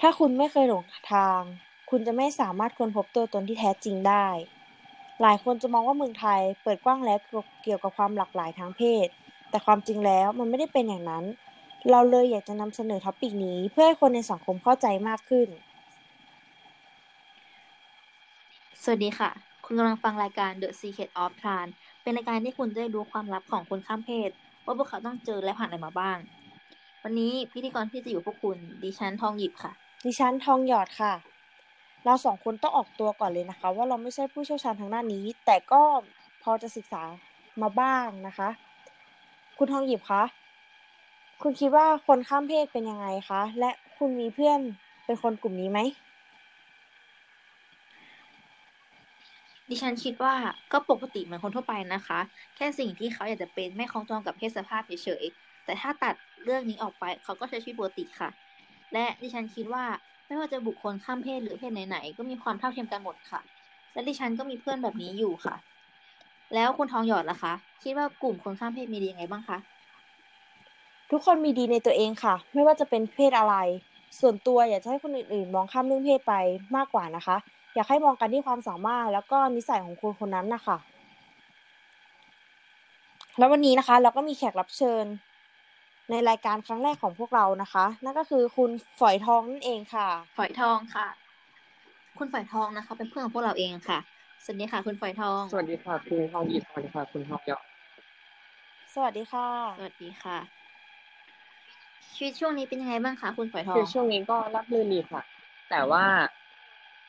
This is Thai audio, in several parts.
ถ้าคุณไม่เคยหลงทาง คุณจะไม่สามารถค้นพบตัวตนที่แท้จริงได้ หลายคนจะมองว่าเมืองไทยเปิดกว้างแล้วเกี่ยวกับความหลากหลายทางเพศ แต่ความจริงแล้วมันไม่ได้เป็นอย่างนั้น เราเลยอยากจะนำเสนอท็อปิกนี้เพื่อให้คนในสังคมเข้าใจมากขึ้น สวัสดีค่ะ คุณกำลังฟังรายการ The Secret of Trans เป็นรายการที่คุณจะได้รู้ความลับของคนข้ามเพศ ว่าพวกเขาต้องเจอและผ่านอะไรมาบ้าง วันนี้พิธีกรที่จะอยู่พวกคุณดิฉันทองหยิบค่ะ ดิฉันทองหยอดค่ะ เราสองคนต้องออกตัวก่อนเลยนะคะ ว่าเราไม่ใช่ผู้เชี่ยวชาญทางด้านนี้ แต่ก็พอจะศึกษามาบ้างนะคะ คุณทองหยิบคะคุณคิดว่าคนข้ามเพศเป็นยังไงคะ และคุณมีเพื่อนเป็นคนกลุ่มนี้ไหม ดิฉันคิดว่าก็ปกติเหมือนคนทั่วไปนะคะ แค่สิ่งที่เขาอยากจะเป็นไม่คล้องจองกับเพศสภาพเฉยๆ แต่ถ้าตัดเรื่องนี้ออกไป เขาก็ใช้ชีวิตปกติค่ะ และดิฉันคิดว่าไม่ว่าจะบุคคลข้ามเพศหรือเพศไหนๆก็มีความเท่าเทียมกันหมดค่ะ และดิฉันก็มีเพื่อนแบบนี้อยู่ค่ะ แล้วคุณทองหยอดล่ะคะ คิดว่ากลุ่มคนข้ามเพศมีดียังไงบ้างคะทุกคนมีดีในตัวเองค่ะ ไม่ว่าจะเป็นเพศอะไร ส่วนตัวอยากจะให้คนอื่นๆ มองข้ามเรื่องเพศไปมากกว่านะคะ อยากให้มองกันที่ความสามารถแล้วก็นิสัยของคนคนนั้นนะคะแล้ววันนี้นะคะ เราก็มีแขกรับเชิญ ในรายการครั้งแรกของพวกเรานะคะ นั่นก็คือคุณฝอยทองนั่นเองค่ะ ฝอยทองค่ะ คุณฝอยทองนะคะ เป็นเพื่อนของพวกเราเองค่ะ สวัสดีค่ะ คุณฝอยทอง สวัสดีค่ะ คุณทองหยิบสวัสดีค่ะ คุณทองหยอดสวัสดีค่ะ สวัสดีค่ะ ชีวิตช่วงนี้เป็นยังไงบ้างคะคุณฝอยทองคือช่วงนี้ก็รับรื่นดีค่ะ แต่ว่า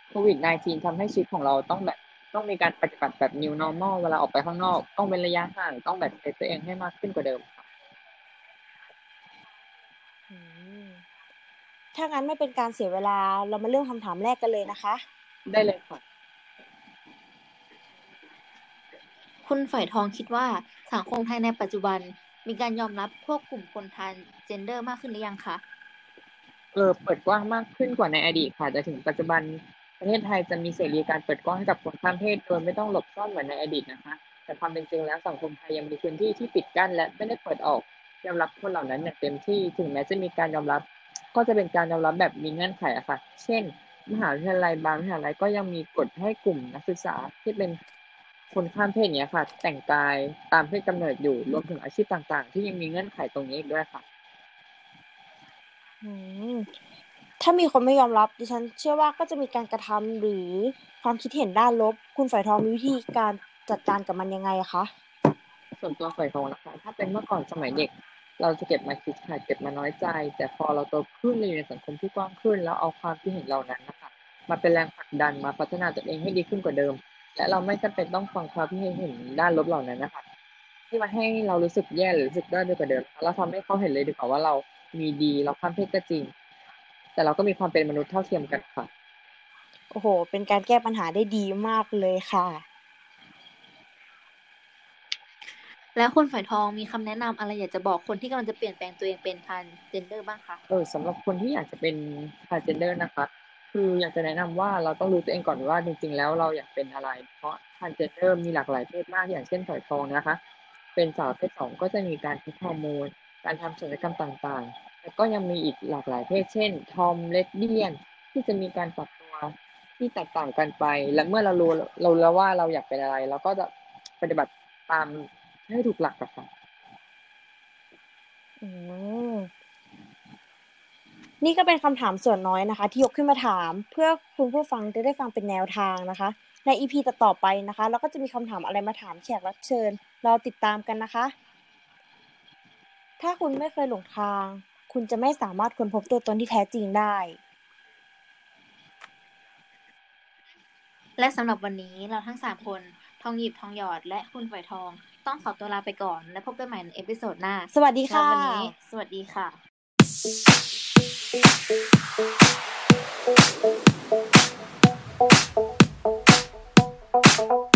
โควิด -19 ทำให้ชีวิตของเราต้องแบบต้องมีการปฏิบัติแบบ new normal เวลาออกไปข้างนอก ต้องเว้นระยะห่าง ต้องแบบเซฟตัวเองให้มากขึ้นกว่าเดิมค่ะ อืม ถ้างั้นไม่เป็นการเสียเวลาเรามาเริ่มคำถามแรกกันเลยนะคะ ได้เลยค่ะ คุณฝอยทองคิดว่าสังคมไทยในปัจจุบันมีการยอมรับพวกกลุ่มคนทานเจนเดอร์มากขึ้นหรือยังคะ เออเปิดกว้างมากขึ้นกว่าในอดีตค่ะแต่ถึงปัจจุบันประเทศไทยจะมีเสรีการเปิดกว้างให้กับคนข้ามเพศโดยไม่ต้องหลบซ่อนเหมือนในอดีตนะคะ แต่ความเป็นจริงแล้วสังคมไทยยังมีพื้นที่ที่ปิดกั้นและไม่ได้เปิดออกยอมรับคนเหล่านั้นอย่างเต็มที่ถึงแม้จะมีการยอมรับ ก็จะเป็นการยอมรับแบบมีเงื่อนไขอะค่ะ เช่น มหาวิทยาลัยบางมหาลัยก็ยังมีกฎให้กลุ่มนักศึกษาที่เป็นคนข้ามเพศเนี้ยค่ะ แต่งกายตามเพศกำเนิดอยู่รวมถึงอาชีพต่างๆ ที่ยังมีเงื่อนไขตรงนี้อีกด้วยค่ะอืมถ้ามีคนไม่ยอมรับดิฉัน เชื่อว่าก็จะมีการกระทำหรือความคิดเห็นด้านลบ คุณฝ่ายทองมีวิธีการจัดการกับมันยังไงอะคะส่วนตัวฝ่ายทองนะคะถ้าเป็นเมื่อก่อนสมัยเด็ก เราจะเก็บมาคิดค่ะเก็บมาน้อยใจ แต่พอเราโตขึ้นเราอยู่ในสังคมที่กว้างขึ้น แล้วเอาความคิดเห็นเหล่านั้นนะคะมาเป็นแรงผลักดันมาพัฒนาตัวเองให้ดีขึ้นกว่าเดิม และเราไม่จำเป็นต้องฟังความคิดเห็นด้านลบเหล่านั้นนะคะที่มาให้เรารู้สึกแย่หรือรู้สึกด้อยไปกว่าเดิมเราทำให้เขาเห็นเลยดีกว่าว่าเรามีดีเราข้ามเพศก็จริง แต่เราก็มีความเป็นมนุษย์เท่าเทียมกันค่ะโอ้โห เป็นการแก้ปัญหาได้ดีมากเลยค่ะ แล้วคุณฝอยทองมีคำแนะนำอะไรอยากจะบอกคนที่กำลังจะเปลี่ยนแปลงตัวเองเป็นทานเจนเดอร์บ้างคะเออสำหรับคนที่อยากจะเป็น transgender นะคะ คืออยากจะแนะนำว่าเราต้องรู้ตัวเองก่อนว่าจริงๆแล้วเราอยากเป็นอะไร เพราะ transgender มีหลากหลายเพศมากอย่างเช่นฝอยทองนะคะ เป็นสาวเพศสองก็จะมีการใช้ฮอร์โมนการทำศัลยกรรมต่างๆแล้วก็ยังมีอีกหลากหลายเพศเช่น ทอมเลสเบี้ยน ที่จะมีการปรับตัวที่แตกต่างกันไป และเมื่อเรารู้เรารู้แล้วว่าเราอยากเป็นอะไร เราก็จะปฏิบัติตาม ให้ถูกหลักอะค่ะอืมนี่ก็เป็นคำถามส่วนน้อยนะคะ ที่ยกขึ้นมาถาม เพื่อคุณผู้ฟังจะได้ฟังเป็นแนวทางนะคะ ในอีพีต่อๆไปนะคะเราก็จะมีคำถามอะไรมาถามแขกรับเชิญรอติดตามกันนะคะ ถ้าคุณไม่เคยหลงทาง คุณจะไม่สามารถค้นพบตัวตนที่แท้จริงได้ และสำหรับวันนี้เราทั้งสามคนทองหยิบทองหยอดและคุณฝอยทอง ต้องขอตัวลาไปก่อน แล้วพบกันใหม่ใน episode หน้า สวัสดีค่ะวันนี้ สวัสดีค่ะ Thank you.